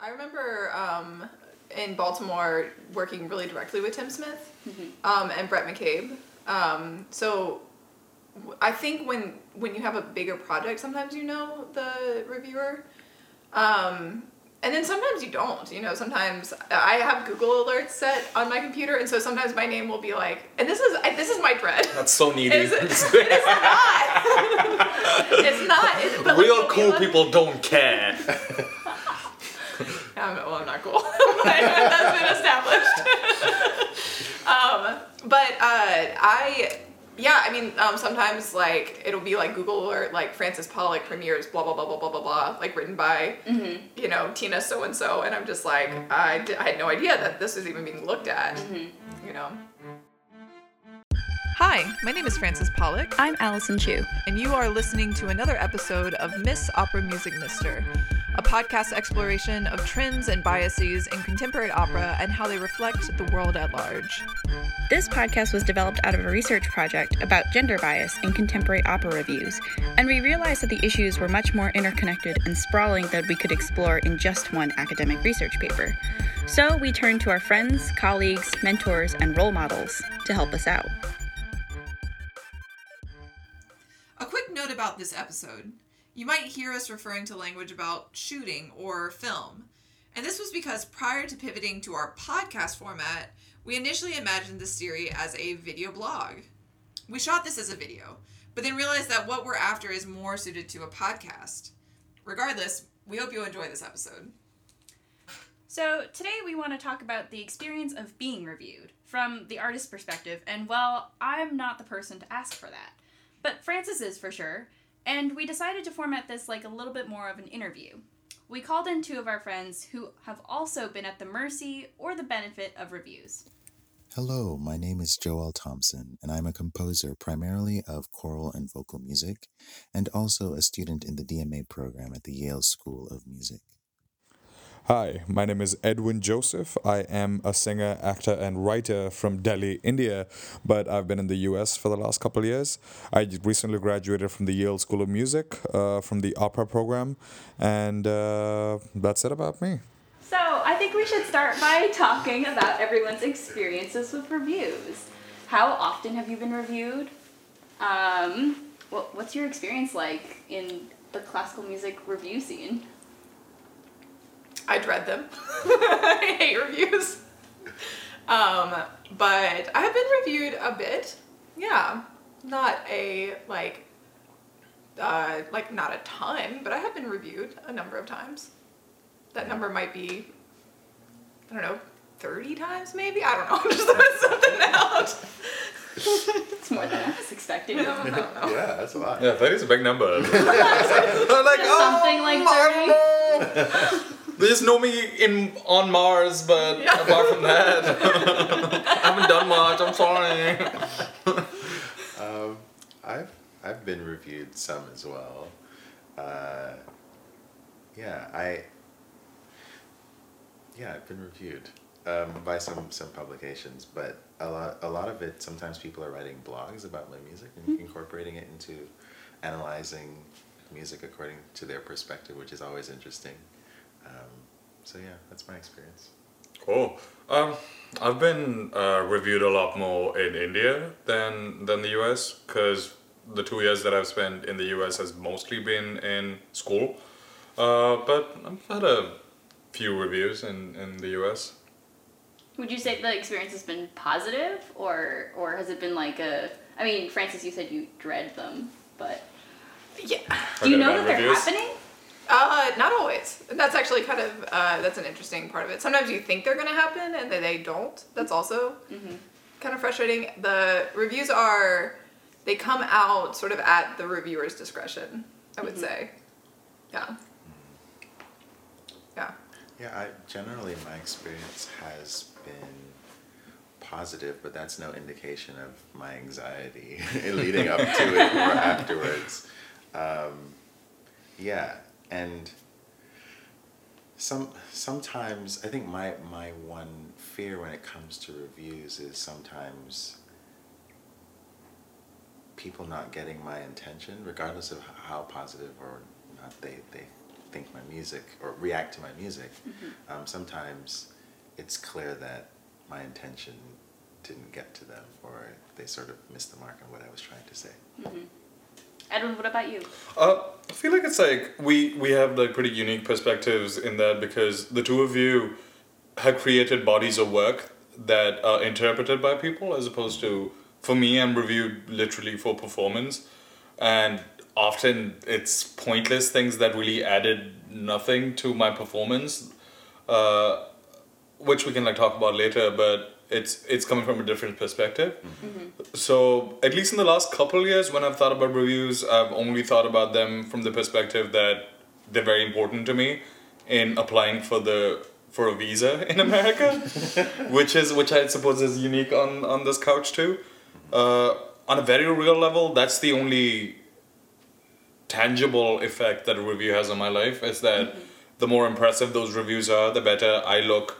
I remember um, in Baltimore working really directly with Tim Smith um, and Brett McCabe. Um, so I think when when you have a bigger project, sometimes you know the reviewer, um, and then sometimes you don't. You know, sometimes I have Google alerts set on my computer, and so sometimes my name will be like, and this is I, this is my dread. That's so needy. Is it- it's not. it's not. It, but like, Real cool like- people don't care. I'm, well, I'm not cool. That's been established. um, but uh, I, yeah, I mean, um, sometimes like it'll be like Google or like Frances Pollock premieres blah blah blah blah blah blah blah, like written by you know Tina so and so, and I'm just like I, had no idea that this was even being looked at. You know. Hi, my name is Frances Pollock, I'm Allison Chu. and you are listening to another episode of Miss Opera Music Mister, a podcast exploration of trends and biases in contemporary opera and how they reflect the world at large. This podcast was developed out of a research project about gender bias in contemporary opera reviews, and we realized that the issues were much more interconnected and sprawling than we could explore in just one academic research paper. So we turned to our friends, colleagues, mentors, and role models to help us out. A quick note about this episode. You might hear us referring to language about shooting or film. And this was because prior to pivoting to our podcast format, we initially imagined this series as a video blog. We shot this as a video, but then realized that what we're after is more suited to a podcast. Regardless, we hope you enjoy this episode. So, today we want to talk about the experience of being reviewed from the artist's perspective, and well, I'm not the person to ask for that. But Frances is for sure, and we decided to format this like a little bit more of an interview. We called in two of our friends who have also been at the mercy or the benefit of reviews. Hello, my name is Joel Thompson, and I'm a composer primarily of choral and vocal music, and also a student in the DMA program at the Yale School of Music. Hi, my name is Edwin Joseph. I am a singer, actor, and writer from Delhi, India, but I've been in the US for the last couple of years. I recently graduated from the Yale School of Music uh, from the opera program, and uh, that's it about me. So, I think we should start by talking about everyone's experiences with reviews. How often have you been reviewed? Um, what, what's your experience like in the classical music review scene? I dread them. I hate reviews. Um, but I have been reviewed a bit. Yeah. Not a like uh, like not a ton, but I have been reviewed a number of times. That number might be I don't know, 30 times maybe? I don't know. I'm just throwing something out. It's more than I was expecting. No, no, no. Yeah, that's a lot. Yeah, 30 is a big number. like, Something like 30. They just know me in on Mars, but Yeah. apart from that, I haven't done much. I'm sorry. Um, I've I've been reviewed some as well. Uh, yeah, I. Yeah, I've been reviewed um, by some some publications, but a lot a lot of it. Sometimes people are writing blogs about my music and incorporating it into analyzing music according to their perspective, which is always interesting. Um, so yeah, that's my experience. Cool. Um, I've been uh, reviewed a lot more in India than than the US because the two years that I've spent in the US has mostly been in school. Uh, but I've had a few reviews in, in the US. Would you say the experience has been positive, or or has it been like a? I mean, Frances, you said you dread them, but Yeah. do you know bad that they're happening? Uh, not always. And that's actually kind of uh, that's an interesting part of it. Sometimes you think they're gonna happen and then they don't. That's also kind of frustrating. The reviews are they come out sort of at the reviewer's discretion. I would say. Yeah. Yeah. Yeah, I generally my experience has been positive, but that's no indication of my anxiety leading up to it or afterwards. Um, yeah, and some sometimes I think my my one fear when it comes to reviews is sometimes people not getting my intention, regardless of how positive or not they they think my music or react to my music, um, sometimes it's clear that my intention didn't get to them or they sort of missed the mark on what I was trying to say. Edwin, what about you? Uh, I feel like it's like we we have like pretty unique perspectives in that because the two of you have created bodies of work that are interpreted by people as opposed to for me I'm reviewed literally for performance and often it's pointless things that really added nothing to my performance uh, which we can like talk about later but it's it's coming from a different perspective. Mm-hmm. Mm-hmm. So at least in the last couple years when i've thought about reviews i've only thought about them from the perspective that they're very important to me in applying for the for a visa in america which is which i suppose is unique on on this couch too. Uh, on a very real level that's the only tangible effect that a review has on my life is that mm-hmm. the more impressive those reviews are the better i look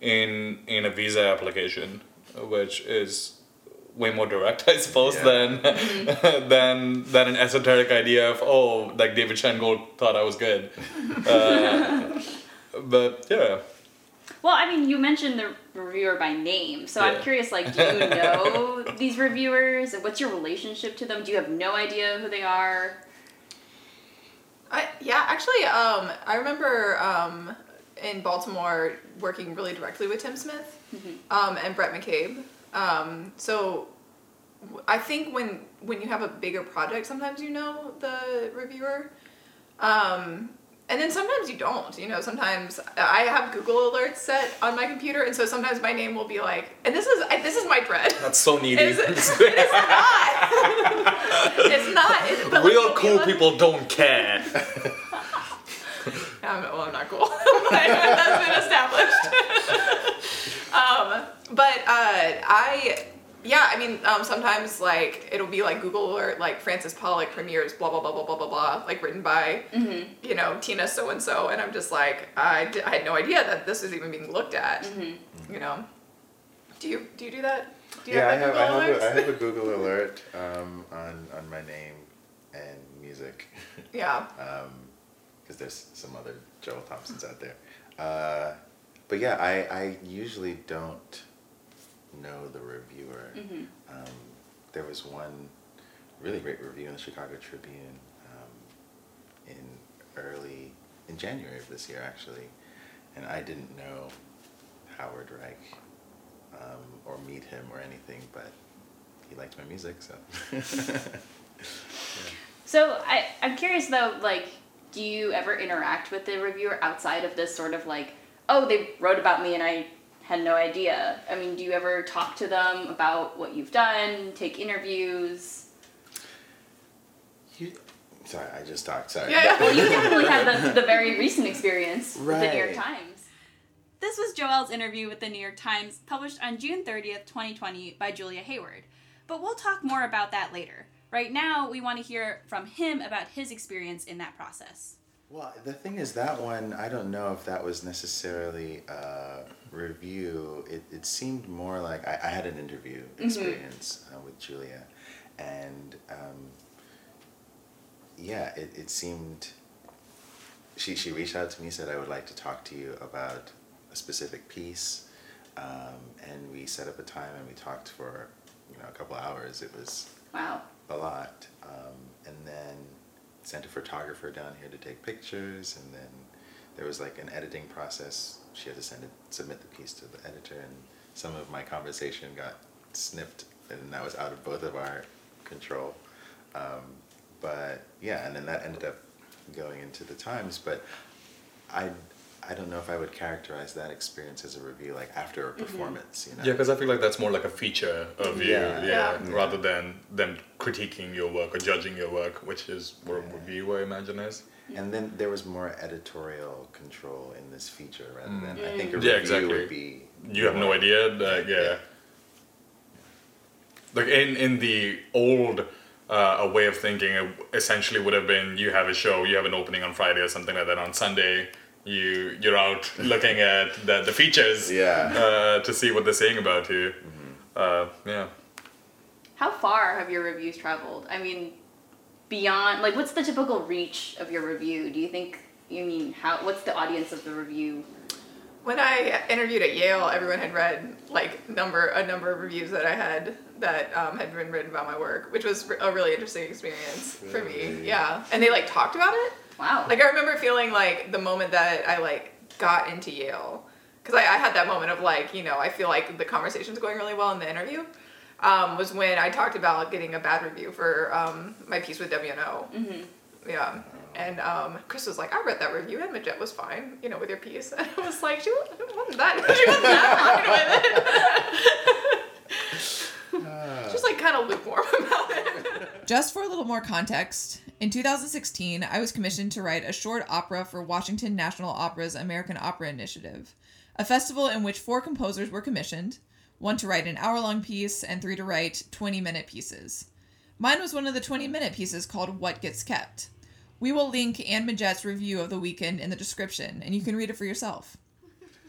in in a visa application which is way more direct i suppose Yeah. than than than an esoteric idea of oh like david shengold thought i was good uh, but yeah Well, I mean, you mentioned the reviewer by name, so I'm curious. Like, do you know these reviewers? And What's your relationship to them? Do you have no idea who they are? I, yeah, actually, um, I remember um, in Baltimore working really directly with Tim Smith um, and Brett McCabe. Um, so I think when when you have a bigger project, sometimes you know the reviewer, um, and then sometimes you don't. You know, sometimes I have Google alerts set on my computer, and so sometimes my name will be like, and this is this is my dread. that's so needy Is it- it's not. it's not. It, but like, real you'll cool people don't care I'm, well, I'm not cool. That's been established. um, but uh, I, yeah, I mean, um, sometimes like it'll be like Google alert, like Frances Pollock premieres, blah blah blah blah blah blah blah, like written by, you know, Tina so and so, and I'm just like, I, had no idea that this was even being looked at. You know, do you do you do that? Do you yeah, I have, have, I, have a, have a Google alert um, on, on my name and music. yeah. Because there's some other Joel Thompsons out there. Uh, but yeah, I, I usually don't know the reviewer. Um, there was one really great review in the Chicago Tribune um, in early, in January of this year actually, and I didn't know Howard Reich um, or meet him or anything, but he liked my music, so. So I, I'm curious though, like, do you ever interact with the reviewer outside of this sort of like, oh, they wrote about me and I had no idea? I mean, do you ever talk to them about what you've done, take interviews? You, sorry, I just talked. Sorry. Yeah, yeah. Well, you definitely had the, the very recent experience with the New York Times. This was Joel's interview with the New York Times, published on June 30th, 2020, by Julia Hayward. But we'll talk more about that later. Right now, we want to hear from him about his experience in that process. Well, the thing is, that one, I don't know if that was necessarily a review. It, it seemed more like I, I had an interview experience uh, with Julia. And um, yeah, it, it seemed. She, she reached out to me, said, I would like to talk to you about a specific piece. Um, and we set up a time and we talked for you know a couple hours. It was Wow. A lot. Um, and then sent a photographer down here to take pictures, and then there was like an editing process. She had to send it, submit the piece to the editor, and some of my conversation got snipped, and that was out of both of our control. Um, but yeah, and then that ended up going into the Times. But I, I don't know if I would characterize that experience as a review, like after a performance. You know. Yeah, because I feel like that's more like a feature of you, Yeah. yeah, Yeah. rather than them critiquing your work or judging your work, which is what a review, I imagine, is. And then there was more editorial control in this feature rather than I think a Mm. Yeah, review exactly. would be. You have no idea, like, yeah. Like in in the old uh, a way of thinking, it essentially would have been you have a show, you have an opening on Friday or something like that. On Sunday, you you're out looking at the the features, Yeah. uh, to see what they're saying about you. Uh, yeah. How far have your reviews traveled? I mean, beyond, like, what's the typical reach of your review? Do you think You mean how? What's the audience of the review? When I interviewed at Yale, everyone had read like number a number of reviews that I had that um, had been written about my work, which was a really interesting experience for me. Yeah, and they like talked about it. Wow. Like I remember feeling like the moment that I like got into Yale, because I, I had that moment of like you know I feel like the conversation's going really well in the interview. Um, was when I talked about getting a bad review for um, my piece with WNO. Mhm. Yeah. And um, Chris was like, I read that review and Midgette was fine, you know, with your piece. And I was like, she wasn't wasn't that, she wasn't that fine with it. Just like kind of lukewarm about it. Just for a little more context, in 2016, I was commissioned to write a short opera for Washington National Opera's American Opera Initiative, a festival in which four composers were commissioned one to write an hour long piece and three to write 20 minute pieces. Mine was one of the 20 minute pieces called What Gets Kept. We will link Anne Midgette's review of the weekend in the description, and you can read it for yourself.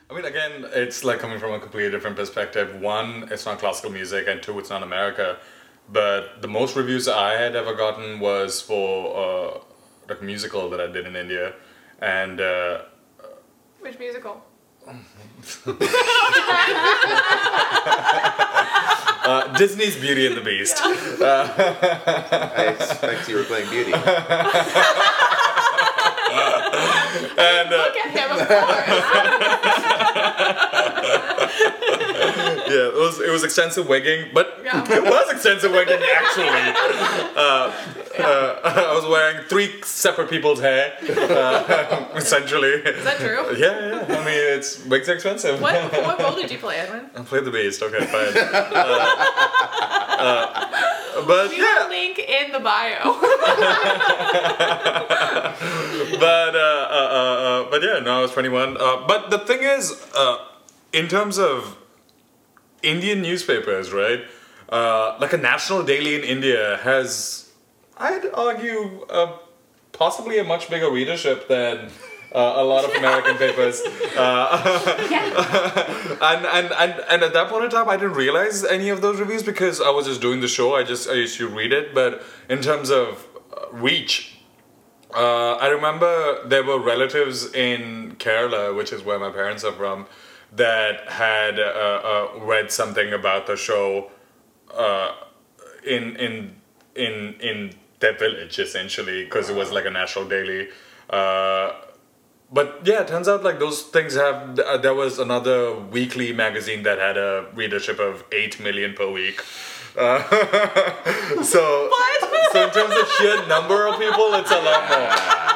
I mean, again, it's like coming from a completely different perspective. One, it's not classical music, and two, it's not America. But the most reviews I had ever gotten was for uh, like a musical that I did in India, and uh, Which musical? Uh, Disney's Beauty and the Beast. I expect you were playing Beauty. And uh, Look at him, of course. Yeah, it was it was extensive wigging, but Yeah. it was extensive wigging actually. Uh, uh, I was wearing three separate people's hair, uh, essentially. Is that true? Yeah, yeah. I mean, it's wigs are expensive. What, what role did you play, Edwin? I played the beast. Okay, fine. Uh, uh, but We yeah, link in the bio. but uh, uh, uh, uh, but yeah, no, I was 21. Uh, but the thing is, uh, in terms of Indian newspapers, right? Uh, like a national daily in India has, I'd argue, uh, possibly a much bigger readership than. Uh, a lot of American papers, uh, Yeah. and, and and and at that point in time, I didn't realize any of those reviews because I was just doing the show. I just I used to read it, but in terms of uh, reach, uh, I remember there were relatives in Kerala, which is where my parents are from, that had uh, uh, read something about the show uh, in in in in their village essentially because it was like a national daily. Uh, but yeah, it turns out like those things have. Uh, there was another weekly magazine that had a readership of eight million per week. Uh, so, so in terms of sheer number of people, it's a lot more.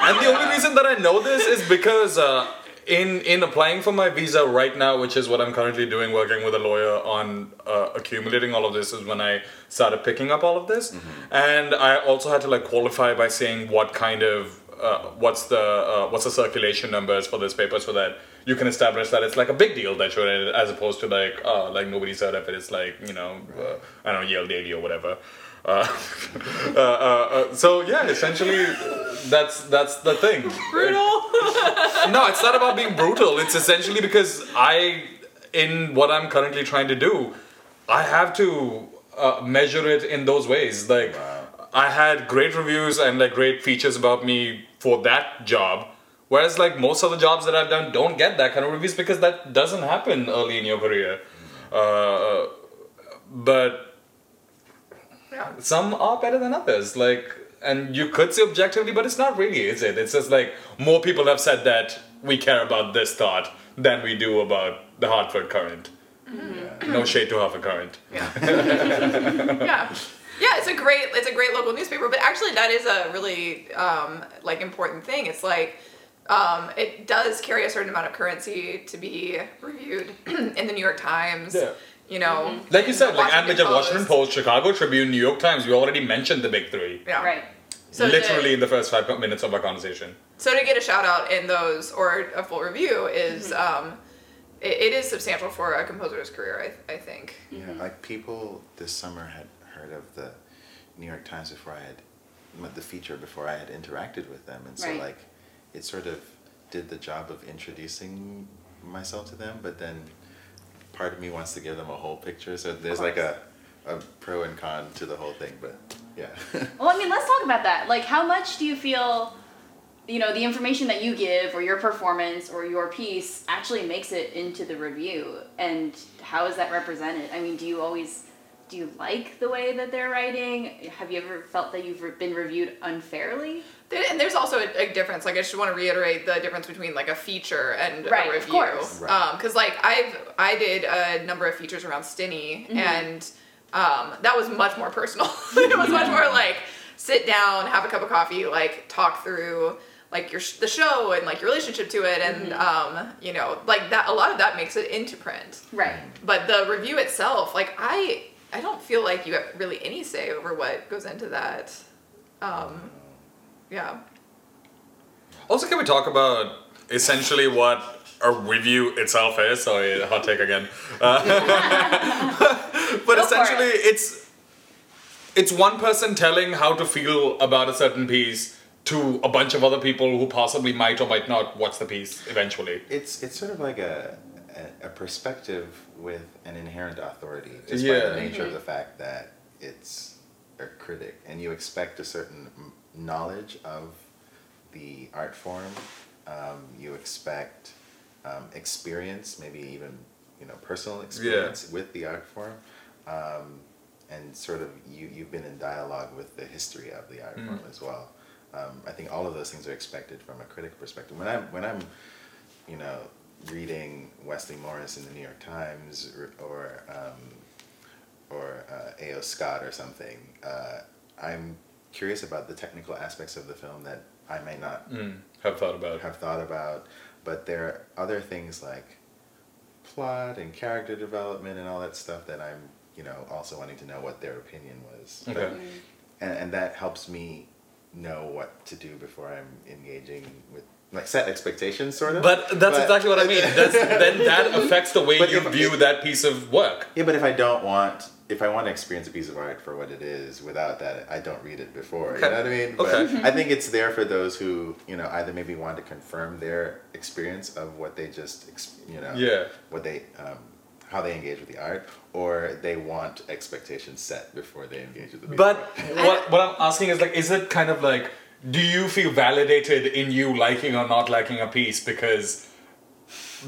And the only reason that I know this is because uh, in in applying for my visa right now, which is what I'm currently doing, working with a lawyer on uh, accumulating all of this, is when I started picking up all of this, and I also had to like qualify by saying what kind of uh, what's the uh, what's the circulation numbers for this paper, so that you can establish that it's like a big deal that you're in it, as opposed to like uh, like nobody's heard of it. It's like you know uh, I don't know Yale Daily or whatever. Uh, uh, uh, uh, so yeah, essentially, that's that's the thing. Brutal. No, it's not about being brutal. It's essentially because I, in what I'm currently trying to do, I have to uh, measure it in those ways. Like, I had great reviews and like great features about me for that job. Whereas like most of the jobs that I've done don't get that kind of reviews because that doesn't happen early in your career. Uh, but Yeah. some are better than others like and you could say objectively but it's not really is it it's just like more people have said that we care about this thought than we do about the hartford courant no shade to hartford courant Yeah. yeah. Yeah, it's a great it's a great local newspaper, but actually that is a really um, like important thing. It's like um, it does carry a certain amount of currency to be reviewed in the New York Times. Yeah. You know, mm-hmm. like you said the like and Washington the washington post chicago tribune new york times we already mentioned the big three Yeah. Right. So literally to, in the first five minutes of our conversation so to get a shout out in those or a full review is mm-hmm. um, it, it is substantial for a composer's career. I, I think. Yeah, mm-hmm. like people this summer had heard of the New York Times before I had the feature before I had interacted with them, and so Right. like it sort of did the job of introducing myself to them, but then part of me wants to give them a whole picture. So there's like a a pro and con to the whole thing, but yeah. Well, I mean, let's talk about that. Like, how much do you feel you know the information that you give or your performance or your piece actually makes it into the review and how is that represented i mean do you always do you like the way that they're writing have you ever felt that you've been reviewed unfairly And there's also a, a difference. Like I just want to reiterate the difference between like a feature and Right, a of review. course. Right. Because like I've I did a number of features around Stinney, Mm-hmm. and um, that was much more personal. it was much more like sit down, have a cup of coffee, like talk through like your sh- the show and like your relationship to it, and Mm-hmm. um, you know like that. A lot of that makes it into print. right But the review itself, like I, I don't feel like you have really any say over what goes into that. Um, yeah. Also, can we talk about essentially what a review itself is? Sorry, hot take again. Uh, but Go for essentially, it. it's it's one person telling how to feel about a certain piece to a bunch of other people who possibly might or might not watch the piece eventually. It's it's sort of like a a, a perspective with an inherent authority, just by the nature of the fact that it's a critic, and you expect a certain m- knowledge of the art form. Um, you expect um, experience, maybe even you know personal experience with the art form, um, and sort of you you've been in dialogue with the history of the art form as well. Um, I think all of those things are expected from a critic perspective. When I'm when I'm you know, reading Wesley Morris in the New York Times or or, um, or uh, A.O. Scott or something, uh, I'm curious about the technical aspects of the film that I may not Mm, have thought about. have thought about, but there are other things like plot and character development and all that stuff that I'm, you know, also wanting to know what their opinion was. But- Okay. and, and that helps me know what to do before I'm engaging with like set expectations sort of. But that's But- exactly what I mean. That's, then that affects the way you if- view that piece of work. Yeah, but if I don't want, if I want to experience a piece of art for what it is, without that, I don't read it before. Okay. You know what I mean? Okay. But I think it's there for those who, you know, either maybe want to confirm their experience of what they just, you know, Yeah. what they, um, how they engage with the art, or they want expectations set before they engage with the piece But of art. what, what I'm asking is like, is it kind of like, do you feel validated in you liking or not liking a piece because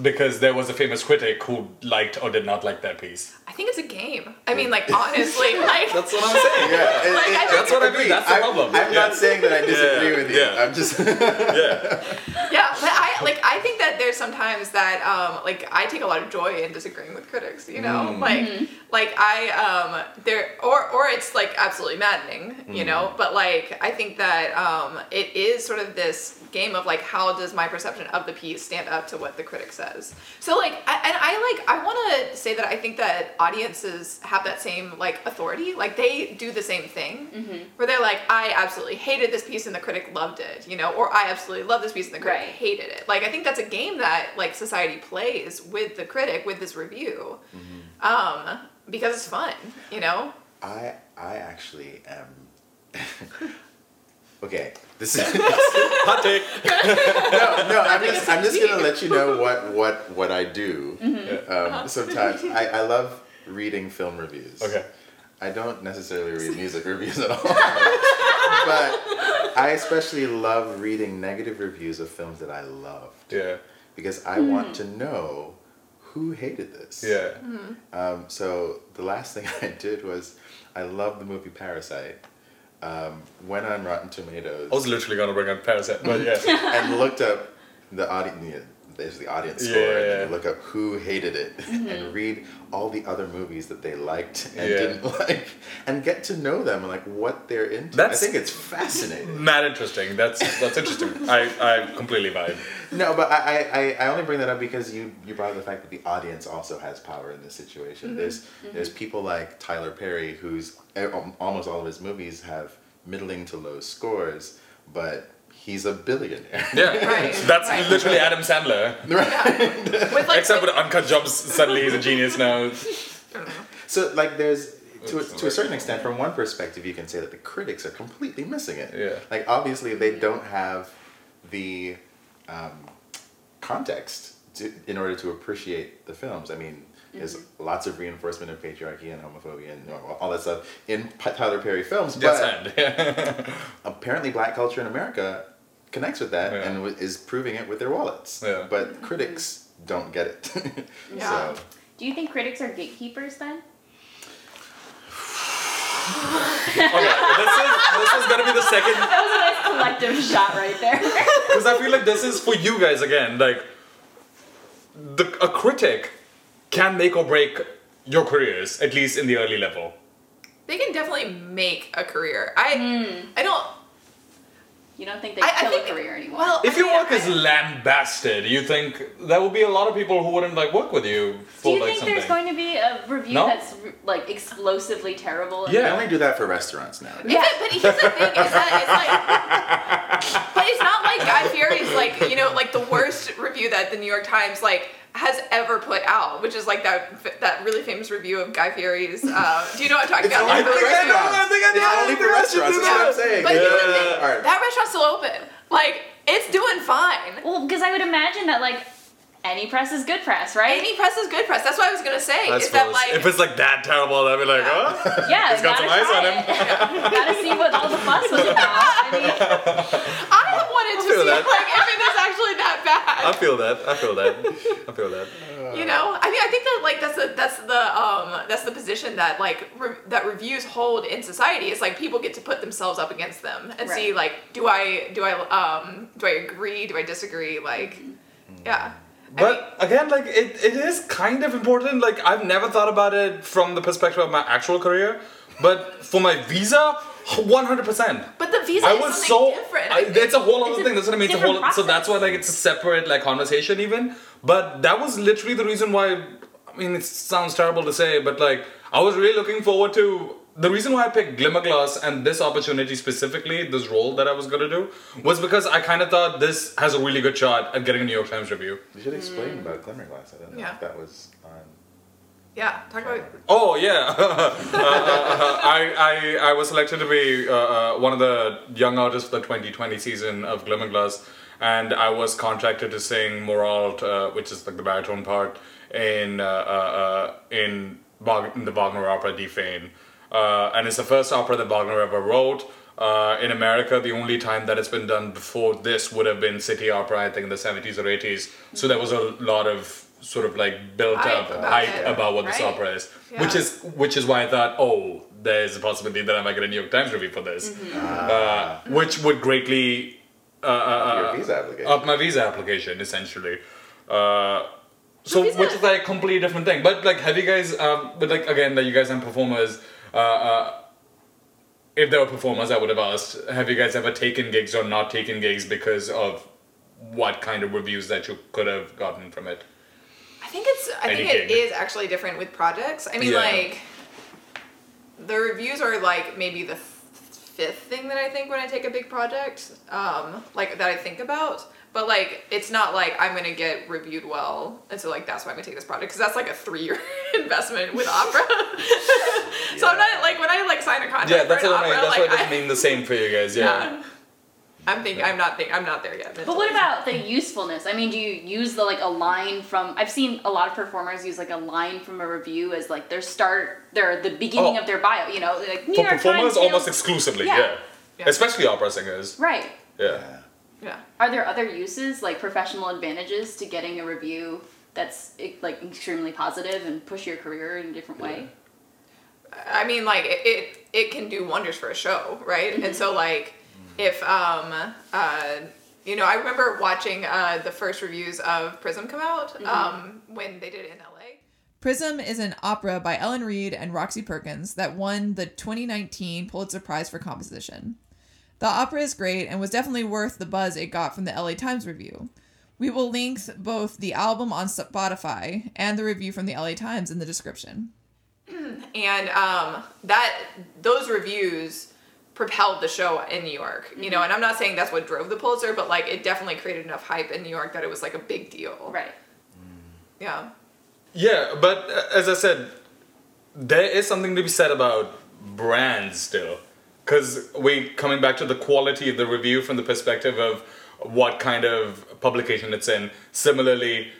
because there was a famous critic who liked or did not like that piece? I think it's a game. I mean, like honestly, like That's what I'm saying. Yeah, it- Like, it- I that's what I mean. That's the I'm, problem. I'm Yeah. not saying that I disagree Yeah, with you. yeah. I'm just. Yeah. yeah, but I like I think that there's sometimes that um like I take a lot of joy in disagreeing with critics, you know? Mm. Like like I um there or or it's like absolutely maddening, you know? But like I think that um it is sort of this game of like how does my perception of the piece stand up to what the critic says. So like I, and I like I want to say that I think that audiences have that same like authority. Like they do the same thing where they're like I absolutely hated this piece and the critic loved it, you know, or I absolutely love this piece and the critic Right. hated it. Like I think that's a game that like society plays with the critic with this review. Um because it's fun, you know? I I actually am. okay, this is Hot take. no no. I'm just I'm just gonna let you know what what what I do. Um, sometimes I I love reading film reviews. Okay. I don't necessarily read music reviews at all, but I especially love reading negative reviews of films that I loved Yeah. because I want to know who hated this. Yeah. Um, so the last thing I did was I loved the movie Parasite. Um, went on Rotten Tomatoes I was literally gonna bring up Parasite, but yeah. and looked up the audience. There's the audience Yeah, score, yeah, and yeah. you look up who hated it, and mm-hmm. read all the other movies that they liked and Yeah. didn't like, and get to know them and like what they're into. That's- I think it's fascinating. Mad interesting. That's that's interesting. I, I completely vibe. No, but I, I, I only bring that up because you, you brought up the fact that the audience also has power in this situation. Mm-hmm. There's mm-hmm. there's people like Tyler Perry who's eh, almost all of his movies have middling to low scores, but he's a billionaire. Yeah. Right, That's right. literally Adam Sandler. With like Except with Uncut Gems, suddenly he's a genius now. So like there's to a, to a certain extent, from one perspective, you can say that the critics are completely missing it. Yeah. Like obviously they don't have the um, context to, in order to appreciate the films. I mean, there's lots of reinforcement of patriarchy and homophobia and all that stuff in Tyler Perry films, That's but apparently black culture in America connects with that Yeah. and w- is proving it with their wallets. Yeah. But critics don't get it. Yeah. So Do you think critics are gatekeepers then? Oh, okay, this is this is gonna be the second That was a nice collective shot right there. because I feel like this is for you guys again. Like, the a critic can make or break your careers at least in the early level. They can definitely make a career. I Hmm. I don't. You don't think they I, I kill think a career anymore? Well, If I your mean, work is lambasted, you think there will be a lot of people who wouldn't like work with you Do for you like think something. there's going to be a review No? that's like explosively terrible? Yeah. they only do that for restaurants now. Yeah. but here's the thing: is that it's like, but it's not like Guy Fieri's like you know like the worst review that the New York Times like has ever put out, which is like that that really famous review of Guy Fieri's. Uh, do you know what I'm talking It's about? only for think I know, restaurants. I think I It's know, only I for restaurants. That's what I'm that. saying. But here's the Yeah. thing: Alright. that restaurant's still open. Like it's doing fine. Well, because I would imagine that like any press is good press, right? Any press is good press. That's what I was gonna say. I is that like if it's like that terrible, I'd be like, Yeah. oh, yeah, It's got some eyes on him. it. gotta see what all the fuss was about. I mean, I wanted to see that. like if it is actually that bad. I feel that. I feel that. I feel that. You know, I mean, I think that like that's the that's the um that's the position that like re- that reviews hold in society. Is like people get to put themselves up against them and see like do I do I um do I agree do I disagree like yeah. I mean, But again, like it, it is kind of important. Like I've never thought about it from the perspective of my actual career, but for my visa, one hundred percent. but the visa I is was something so. different. I, it's a whole other It's thing. That's what I mean. It's a different whole. So that's why like it's a separate like conversation even. But that was literally the reason why. I mean, it sounds terrible to say, but like I was really looking forward to. The reason why I picked Glimmerglass and this opportunity specifically, this role that I was gonna do, was because I kind of thought this has a really good shot at getting a New York Times review. You should explain mm. about Glimmerglass. I don't know Yeah. if that was on. Yeah, talk about Oh yeah, Uh, uh, I, I I was selected to be uh, uh, one of the young artists for the 2020 season of Glimmerglass, and I was contracted to sing Morald, uh, which is like the baritone part in uh, uh, uh, in, Wag- in the Wagner opera Die. Uh, and it's the first opera that Wagner ever wrote. Uh, in America, the only time that it's been done before this would have been City Opera, I think in the 70s or 80s. So there was a lot of sort of like built Hype up about hype it, about what this opera is, Yeah. which is which is why I thought, oh, there's a possibility that I might get a New York Times review for this, uh, which would greatly uh, uh, Your uh, visa application. up my visa application essentially. Uh, so visa- which is like a completely different thing. But like, have you guys? Um, but like again, that you guys are performers. Uh, uh, if there were performers, I would have asked, have you guys ever taken gigs or not taken gigs because of what kind of reviews that you could have gotten from it? I think it's I think it is actually different with projects. I mean Yeah. like the reviews are like maybe the fifth thing that I think when I take a big project, um, like that I think about. But like, it's not like I'm gonna get reviewed well, and so like that's why I'm gonna take this project because that's like a three-year investment with opera. so I'm not like when I like sign a contract. Yeah, that's for an what I mean. That's like, why it doesn't I- mean the same for you guys. Yeah. yeah. I'm thinking I'm not think I'm not there yet. but what about the usefulness? I mean, do you use the like a line from? I've seen a lot of performers use like a line from a review as like their start, their the beginning Oh. of their bio. You know, like New For York performers, Times almost feels- exclusively. Yeah. Yeah. Yeah. Especially opera singers. right. Yeah. Yeah. Yeah. Are there other uses, like professional advantages, to getting a review that's like extremely positive and push your career in a different way? I mean, like it, it, it can do wonders for a show, right? And mm-hmm. so, like, if um, uh, you know, I remember watching uh, the first reviews of Prism come out um, when they did it in LA. Prism is an opera by Ellen Reid and Roxie Perkins that won the 2019 Pulitzer Prize for composition. The opera is great and was definitely worth the buzz it got from the LA Times review. We will link both the album on Spotify and the review from the LA Times in the description. and um, that those reviews propelled the show in New York. You know, and I'm not saying that's what drove the Pulitzer, but like it definitely created enough hype in New York that it was like a big deal. Right. Yeah. Yeah, but uh, as I said, there is something to be said about brands still. Because we coming back to the quality of the review from the perspective of what kind of publication it's in. Similarly,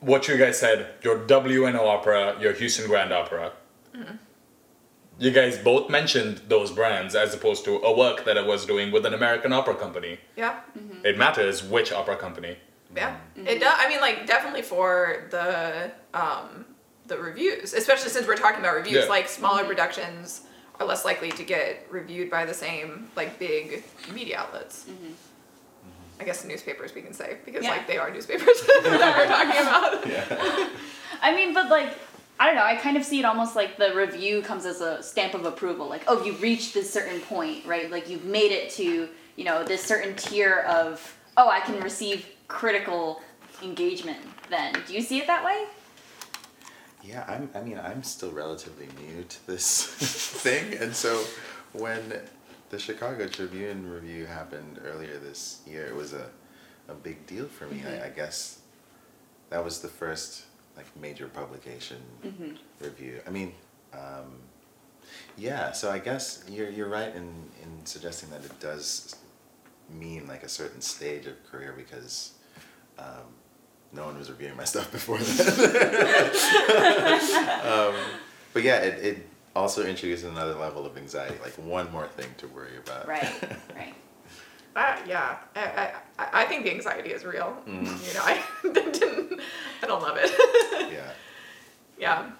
what you guys said, your WNO opera, your Houston Grand Opera. You guys both mentioned those brands as opposed to a work that I was doing with an American opera company. Yeah. Mm-hmm. It matters which opera company. Yeah, mm-hmm. it does. I mean, like definitely for the um, the reviews, especially since we're talking about reviews. Yeah. Like smaller mm-hmm. productions are less likely to get reviewed by the same like big media outlets. I guess newspapers we can say because Yeah. like they are newspapers that we're talking about. Yeah. I mean, but like, I don't know. I kind of see it almost like the review comes as a stamp of approval. Like, oh, you've reached this certain point, right? Like, you've made it to, you know, this certain tier of, oh, I can receive critical engagement then. Do you see it that way? Yeah, I'm, I mean, I'm still relatively new to this thing, and so when the Chicago Tribune review happened earlier this year, it was a, a big deal for me. Mm-hmm. I, I guess that was the first like major publication review. I mean, um, yeah. So I guess you're you're right in in suggesting that it does mean like a certain stage of career because. Um, no one was reviewing my stuff before that. um, but yeah, it, it also introduces another level of anxiety, like one more thing to worry about. Right, right. Uh, yeah, I, I, I think the anxiety is real. You know, I didn't, I don't love it. Yeah. yeah.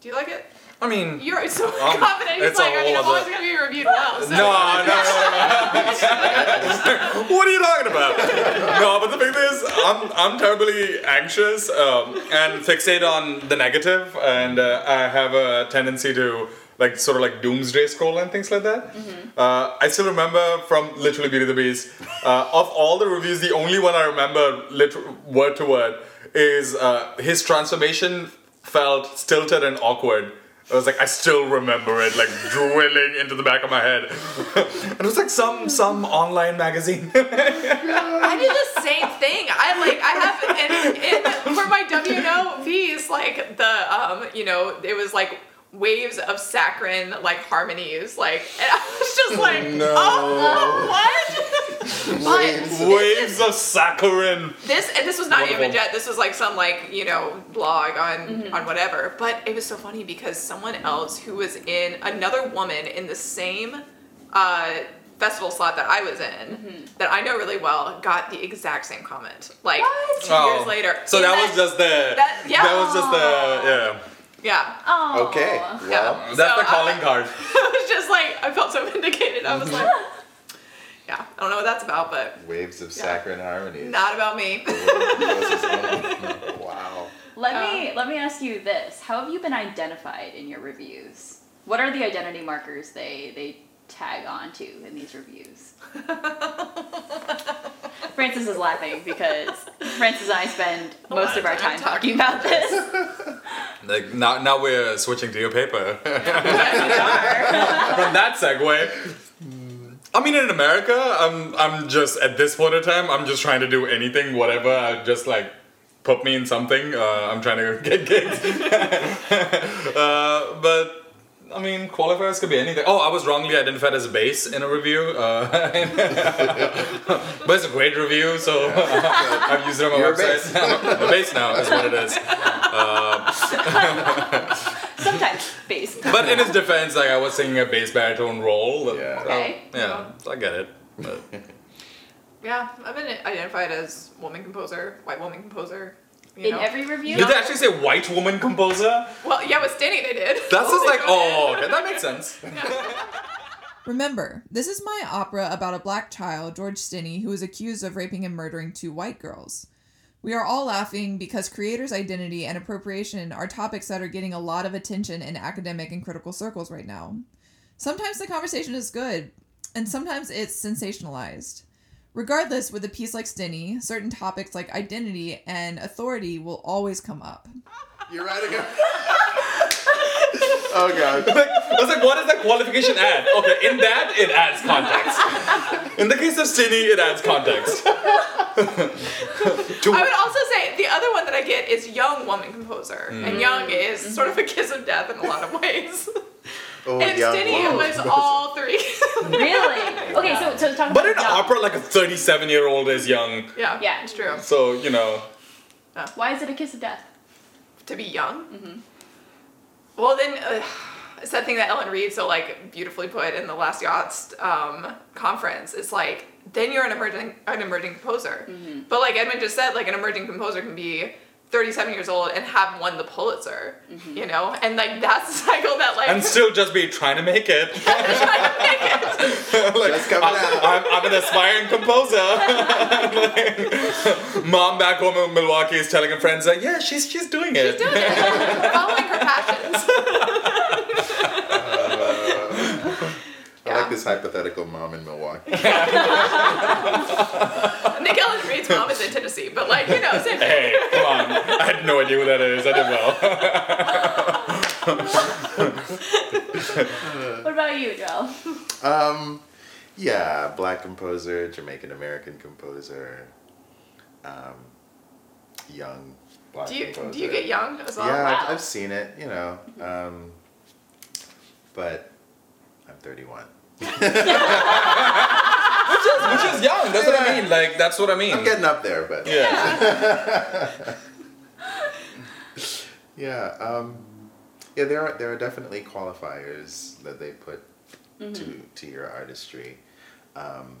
Do you like it? I mean, You're so Um, confident. He's it's like, a I mean, I'm always gonna be reviewed well. So. no, no, no, no. what are you talking about? No, but the thing is, I'm I'm terribly anxious um, and fixate on the negative, and uh, I have a tendency to like sort of like doomsday scroll and things like that. Uh, I still remember from literally Beauty and the Beast. Uh, of all the reviews, the only one I remember lit- word to word is uh, his transformation felt stilted and awkward. I was like, I still remember it, like drilling into the back of my head. and it was like some some online magazine. I did the same thing. I like I have in, in for my WNO like the um you know it was like waves of saccharine like harmonies like and I was just like no. oh what but Waves of saccharine. this and this was not Wonderful. even jet this was like some like you know blog on on whatever but it was so funny because someone else who was in another woman in the same uh festival slot that i was in that i know really well got the exact same comment like What? two Oh. years later So In that was just the. that- yeah. That was just the. Yeah. yeah Oh. Okay. Yeah. That's So, the calling uh, card. I was just like I felt so vindicated I was like yeah I don't know what that's about but waves of Yeah. saccharine harmonies. not about me wow. Let Um, me let me ask you this: How have you been identified in your reviews? What are the identity markers they they tag onto in these reviews? Frances is laughing because Frances and I spend most of of our time time talking about this. Like now, now we're switching to your paper. We are. From that segue. I mean, in America, I'm I'm just at this point in time, I'm just trying to do anything, whatever. I just like put me in something. Uh, I'm trying to get gigs. uh, but I mean, qualifiers could be anything. Oh, I was wrongly identified as a bass in a review. Uh, but it's a great review, so I've used it on my You're a website. a bass now is what it is. Sometimes bass. But in his defense, like I was singing a bass baritone role. Yeah. So, Okay. yeah, so I get it. But yeah I've been identified as woman composer white woman composer you In know every review. did they actually say white woman composer? well yeah with Stinney they did That's just like, oh, did. okay, that makes sense. Remember, this is my opera about a black child, George Stinney, who is accused of raping and murdering two white girls. We are all laughing because creators' identity and appropriation are topics that are getting a lot of attention in academic and critical circles right now. Sometimes the conversation is good, and sometimes it's sensationalized. Regardless, with a piece like Stinney, certain topics like identity and authority will always come up. You're right again. oh god. I was like, what does that qualification add? Okay, in that, it adds context. In the case of Stinney, it adds context. To- I would also say the other one that I get is young woman composer, Mm. and young is sort of a kiss of death in a lot of ways. Oh, and young Stinney woman. was all three. Really? Okay, so so talk about. but in young. opera, like a 37 year old is young. yeah, Yeah. it's true. So, you know. Why is it a kiss of death? To be young. Mm-hmm. Well, then uh, it's that thing that Ellen Reid so like beautifully put in the last yachts um, conference. It's like then you're an emerging an emerging composer. But like Edmund just said, like an emerging composer can be 37 years old and have won the Pulitzer. Mm-hmm. You know, and like that's the cycle that like and still just be trying to make it. like, Just coming out. I'm, I'm an aspiring composer. Like, mom back home in Milwaukee is telling her friends like, yeah, she's she's doing it. She's doing it. Following her passions. I like this hypothetical mom in Milwaukee. Nick Ellen Reid's mom is in Tennessee, but like you know, same thing. Hey, come on. I had no idea who that is. I did well. What about you, Joel? Um, yeah, black composer, Jamaican American composer, um, young black Do you composer. do you get young as well? Yeah, Wow. I've, I've seen it, you know, um, but I'm 31. Which is which is young. That's what I mean. Like that's what I mean. I'm getting up there, but yeah. yeah, um, yeah. There are there are definitely qualifiers that they put to to your artistry. Um,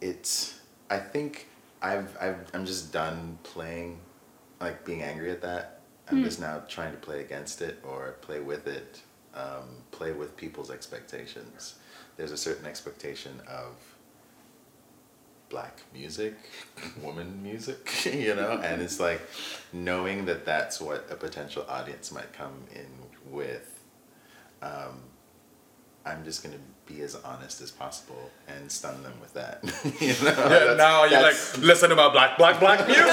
it's I think I've I've I'm just done playing, like being angry at that. I'm just now trying to play against it or play with it, um, play with people's expectations. There's a certain expectation of black music, woman music, you know, and it's like knowing that that's what a potential audience might come in with. Um, I'm just gonna be as honest as possible and stun them with that. you know, Yeah, That's- now you're like, listen to my black, black, black music.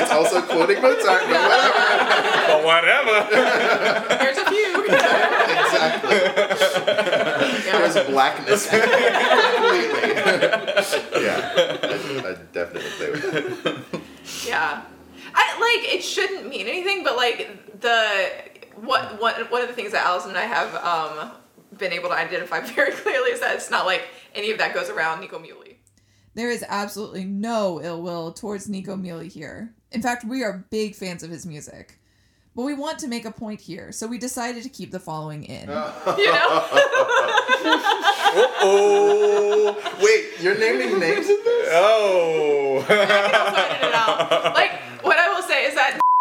it's also quoting Mozart, but whatever. but whatever. Here's a few. exactly. There's blackness completely. yeah, I, I definitely play with that. Yeah. I like it shouldn't mean anything, but like the what one one of the things that Allison and I have um been able to identify very clearly is that it's not like any of that goes around Nico Muhly. There is absolutely no ill will towards Nico Muhly here. In fact, we are big fans of his music. But we want to make a point here, so we decided to keep the following in. You know? Oh, Wait, you're naming names in this? oh. I can also edit it out. Like what I will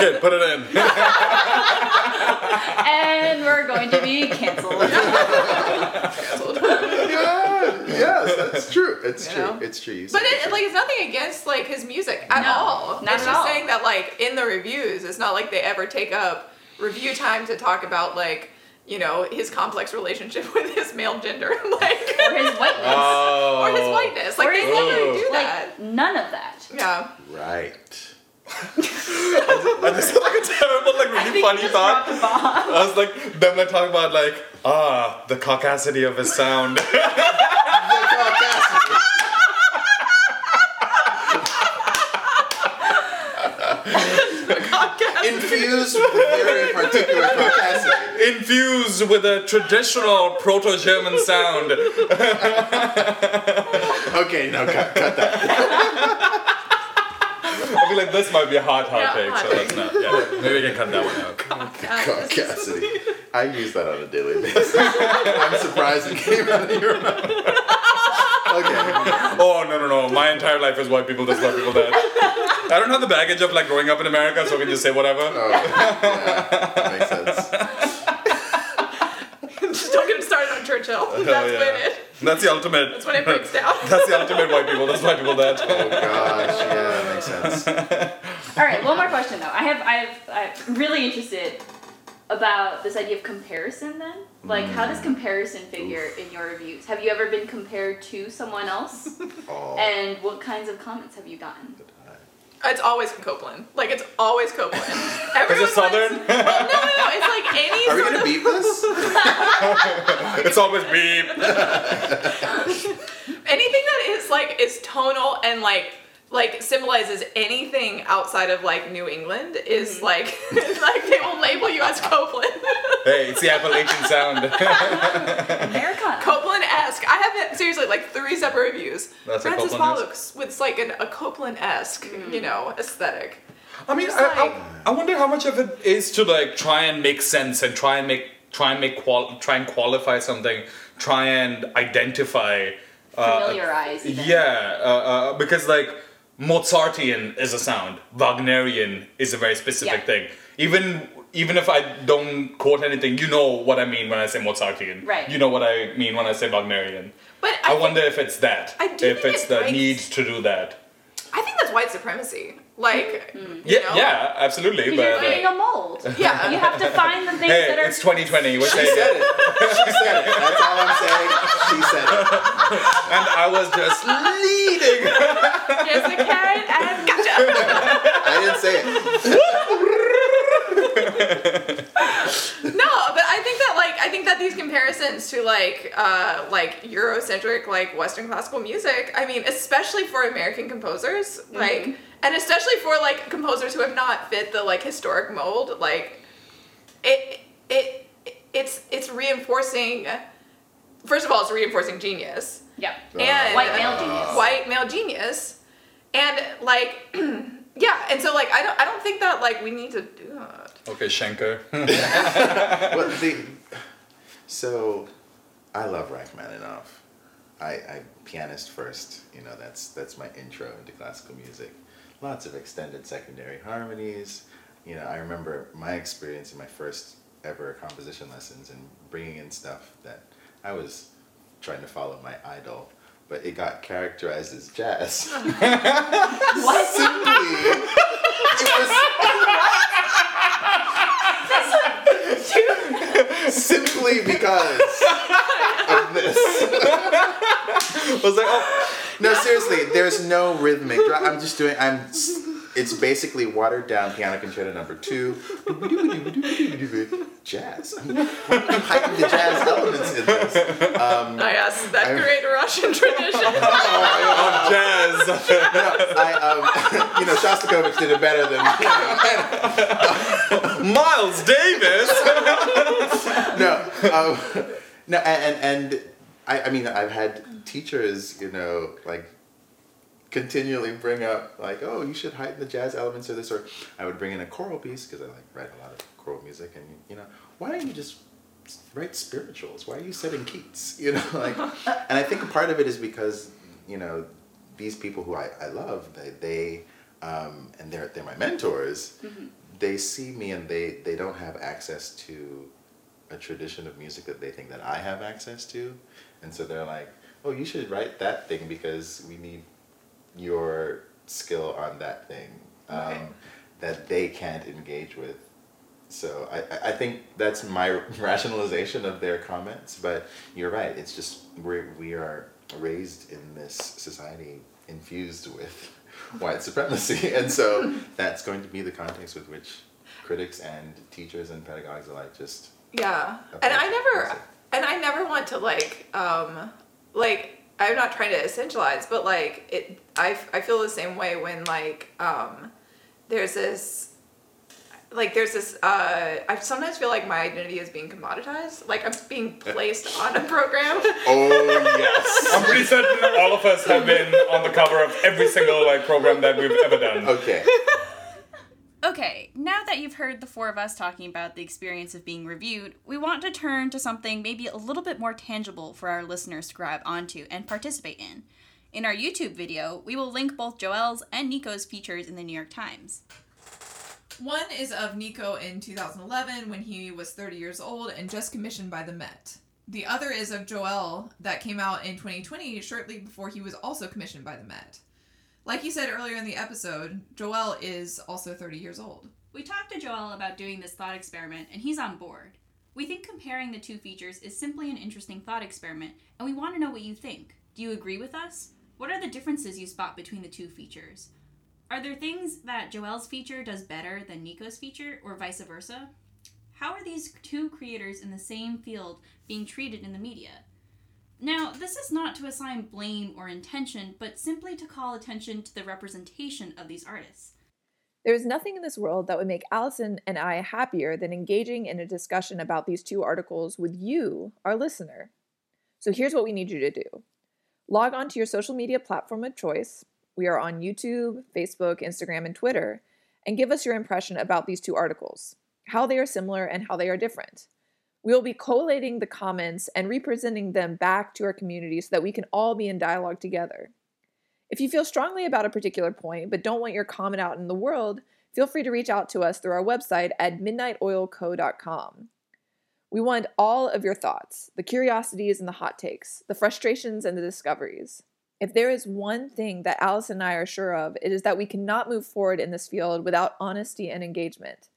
say is that Kid, put it in. And we're going to be canceled. Yeah, yes, that's true. It's You true. know? It's true. You But said it, like it's nothing against like his music at No, all. not it's at just all. saying that like in the reviews, it's not like they ever take up review time to talk about like you know his complex relationship with his male gender, like Or his whiteness. Oh. or his oh. whiteness. Like Or they his never age. do that. like, none of that. Yeah. right. And just is like a terrible, like I really think funny you just thought. dropped bomb. I was like, them like talking about like, ah, the caucasity of his sound. Infused with a very particular caucasity. Infused with a traditional proto-German sound. Okay, no, cut, cut that. I feel like this might be a hot, hot take, so let's not. Yeah, maybe we can cut that one out. Caucasity. Uh, I use that on a daily basis. I'm surprised it came out of your mouth. Okay. Oh no no no! My entire life is white people this, white people that. I don't have the baggage of like growing up in America, so I can just say whatever. Oh, yeah, that makes sense. Just don't get him started on Churchill. That's Hell when it. That's the ultimate. That's when it breaks down. That's the ultimate white people. That's white people that. Oh gosh, yeah, that makes sense. All right, one more question though. I have, I have, I'm really interested about this idea of comparison. Then, like, how does mm. comparison figure in your reviews? Have you ever been compared to someone else? Oh, And what kinds of comments have you gotten? It's always Copland. Like it's always Copland. Is it southern? wants- well, no, no, no. It's like any are we gonna of beat this? it's always beep. anything that is like is tonal and like like symbolizes anything outside of like New England is Mm-hmm. like like they will label you as Copland. Hey, it's the Appalachian sound. America. Copland esque. I have it seriously like three separate reviews. That's what Frances Copland Pollock's with like an, a Copland esque, Mm. you know, aesthetic. I mean, I, like- I, I wonder how much of it is to like try and make sense and try and make try and make qual try and qualify something, try and identify. Uh, Familiarize. even. Yeah, uh, uh, because like Mozartian is a sound, Wagnerian is a very specific Yeah. thing. Even even if I don't quote anything, you know what I mean when I say Mozartian. Right. You know what I mean when I say Wagnerian. But I, I, wonder if it's that. I do if it's it the breaks- need to do that. I think that's white supremacy. Like, you Yeah, know? yeah, absolutely. But you're uh, a mold. Yeah. You have to find the things hey, that are. it's 2020. We're She saying said it. She said it. That's all I'm saying. She said it. and I was just leading. Here's the carrot and gotcha. I didn't say it. No, but I think that like I think that these comparisons to like uh like Eurocentric like Western classical music, I mean, especially for American composers, like and especially for like composers who have not fit the like historic mold, like it it it's it's reinforcing first of all it's reinforcing genius. Yeah. And White male genius. White male genius. And like yeah, and so like I don't I don't think that like we need to do that. okay, Schenker. Well, the, so I love Rachmaninoff. I, I pianist first. You know, that's that's my intro into classical music. Lots of extended secondary harmonies. You know, I remember my experience in my first ever composition lessons and bringing in stuff that I was trying to follow my idol, but it got characterized as jazz. What? Simply, it was simply because of this. I was like, oh, No, seriously, there's no rhythmic. dri- I'm just doing. I'm. It's basically watered down piano concerto number two. Jazz. Why do you the jazz elements in this? Oh yes, that I- great Russian tradition. jazz. I, um, you know, Shostakovich did it better than. Miles Davis. no, um, no, and and, and I, I mean, I've had teachers, you know, like continually bring up like, oh, you should heighten the jazz elements of this, or I would bring in a choral piece because I like write a lot of choral music, and you know, why don't you just write spirituals? Why are you setting Keats? You know, like, and I think a part of it is because you know these people who I, I love, they, they um, and they're they're my mentors. They see me and they they don't have access to a tradition of music that they think that I have access to, and so they're like, "Oh, you should write that thing because we need your skill on that thing um, Right. that they can't engage with." So I, I- think that's my rationalization of their comments, but you're right. It's just we we are raised in this society infused with white supremacy, and so that's going to be the context with which critics and teachers and pedagogues alike just yeah, and I never, music. and I never want to like, um, like I'm not trying to essentialize, but like it, I, I feel the same way when like, um, there's this. Like there's this, uh, I sometimes feel like my identity is being commoditized. Like I'm being placed on a program. Oh yes. I'm pretty certain all of us have been on the cover of every single like program that we've ever done. Okay. Okay, now that you've heard the four of us talking about the experience of being reviewed, we want to turn to something maybe a little bit more tangible for our listeners to grab onto and participate in. In our YouTube video, we will link both Joel's and Nico's features in the New York Times. One is of Nico in 2011 when he was 30 years old and just commissioned by the Met. The other is of Joel that came out in 2020, shortly before he was also commissioned by the Met. Like you said earlier in the episode, Joel is also 30 years old. We talked to Joel about doing this thought experiment, and he's on board. We think comparing the two features is simply an interesting thought experiment, and we want to know what you think. Do you agree with us? What are the differences you spot between the two features? Are there things that Joel's feature does better than Nico's feature, or vice versa? How are these two creators in the same field being treated in the media? Now, this is not to assign blame or intention, but simply to call attention to the representation of these artists. There is nothing in this world that would make Allison and I happier than engaging in a discussion about these two articles with you, our listener. So here's what we need you to do log on to your social media platform of choice. We are on YouTube, Facebook, Instagram, and Twitter. and give us your impression about these two articles, how they are similar and how they are different. We will be collating the comments and representing them back to our community so that we can all be in dialogue together. If you feel strongly about a particular point but don't want your comment out in the world, feel free to reach out to us through our website at midnightoilco.com. We want all of your thoughts, the curiosities and the hot takes, the frustrations and the discoveries. If there is one thing that Alice and I are sure of, it is that we cannot move forward in this field without honesty and engagement.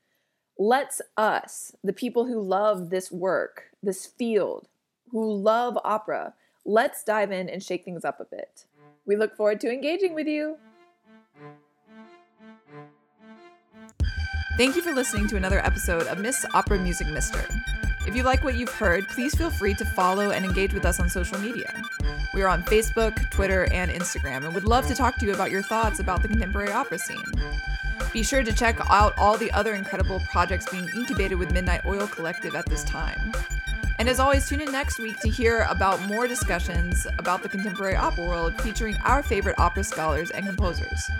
Let's us, the people who love this work, this field, who love opera, let's dive in and shake things up a bit. We look forward to engaging with you. Thank you for listening to another episode of Miss Opera Music Mister. If you like what you've heard, please feel free to follow and engage with us on social media. We are on Facebook, Twitter, and Instagram, and would love to talk to you about your thoughts about the contemporary opera scene. Be sure to check out all the other incredible projects being incubated with Midnight Oil Collective at this time. And as always, tune in next week to hear about more discussions about the contemporary opera world featuring our favorite opera scholars and composers.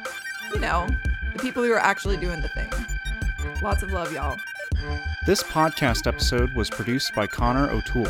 You know, the people who are actually doing the thing. Lots of love, y'all. This podcast episode was produced by Connor O'Toole.